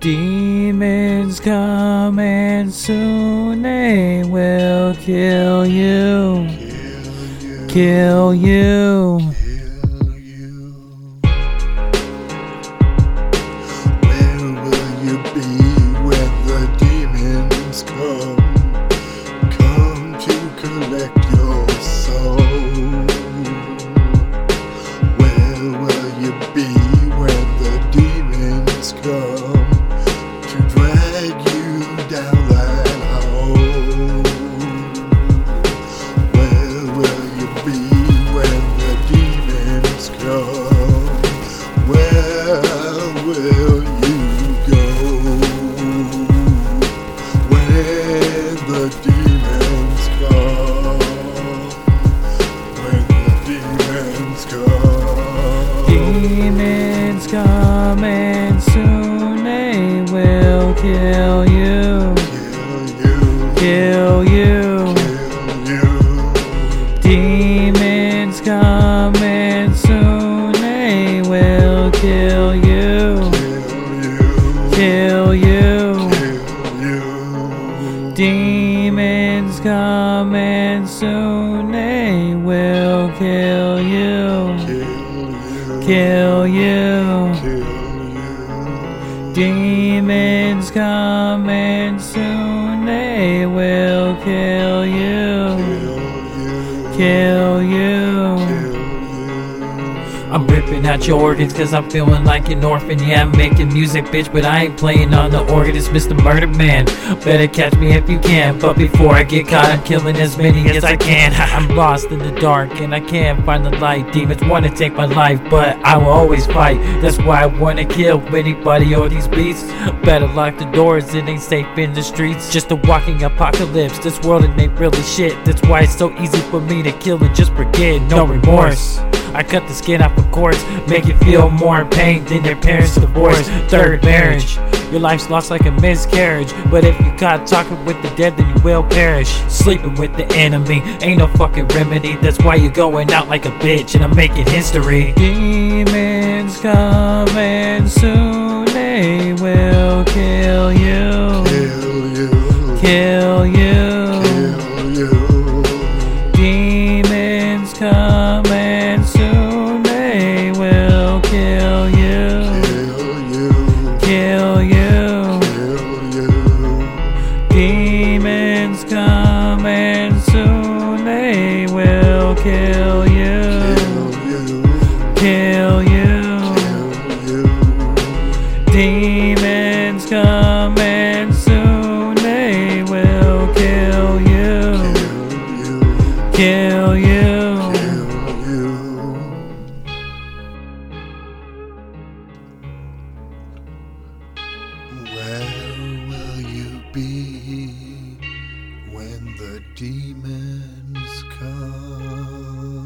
Demons coming soon, they will kill you. Kill you. Kill kill you. Kill you. Kill you. Demons coming soon, they will kill you. Kill you. Demons coming soon, they will kill you. Kill you. Kill you. Demons coming soon, they will kill you. Kill you. Kill you. Ripping out your organs cause I'm feeling like an orphan. Yeah, I'm making music, bitch, but I ain't playing on the organ. It's Mr. Murder Man. Better catch me if you can. But before I get caught, I'm killing as many as I can. I'm lost in the dark and I can't find the light. Demons wanna take my life, but I will always fight. That's why I wanna kill anybody or these beasts. Better lock the doors, it ain't safe in the streets. Just a walking apocalypse. This world it ain't really shit. That's why it's so easy for me to kill and just forget. No remorse. I cut the skin off of cords, make you feel more pain than your parents' divorce. Third marriage, your life's lost like a miscarriage. But if you caught talking with the dead, then you will perish. Sleeping with the enemy ain't no fucking remedy. That's why you're going out like a bitch, and I'm making history. Demons coming soon, they will kill you. Kill you. Kill you. Kill you. Demons coming Demons coming soon, they will kill you. Kill you. Kill you. Where will you be when the demons come?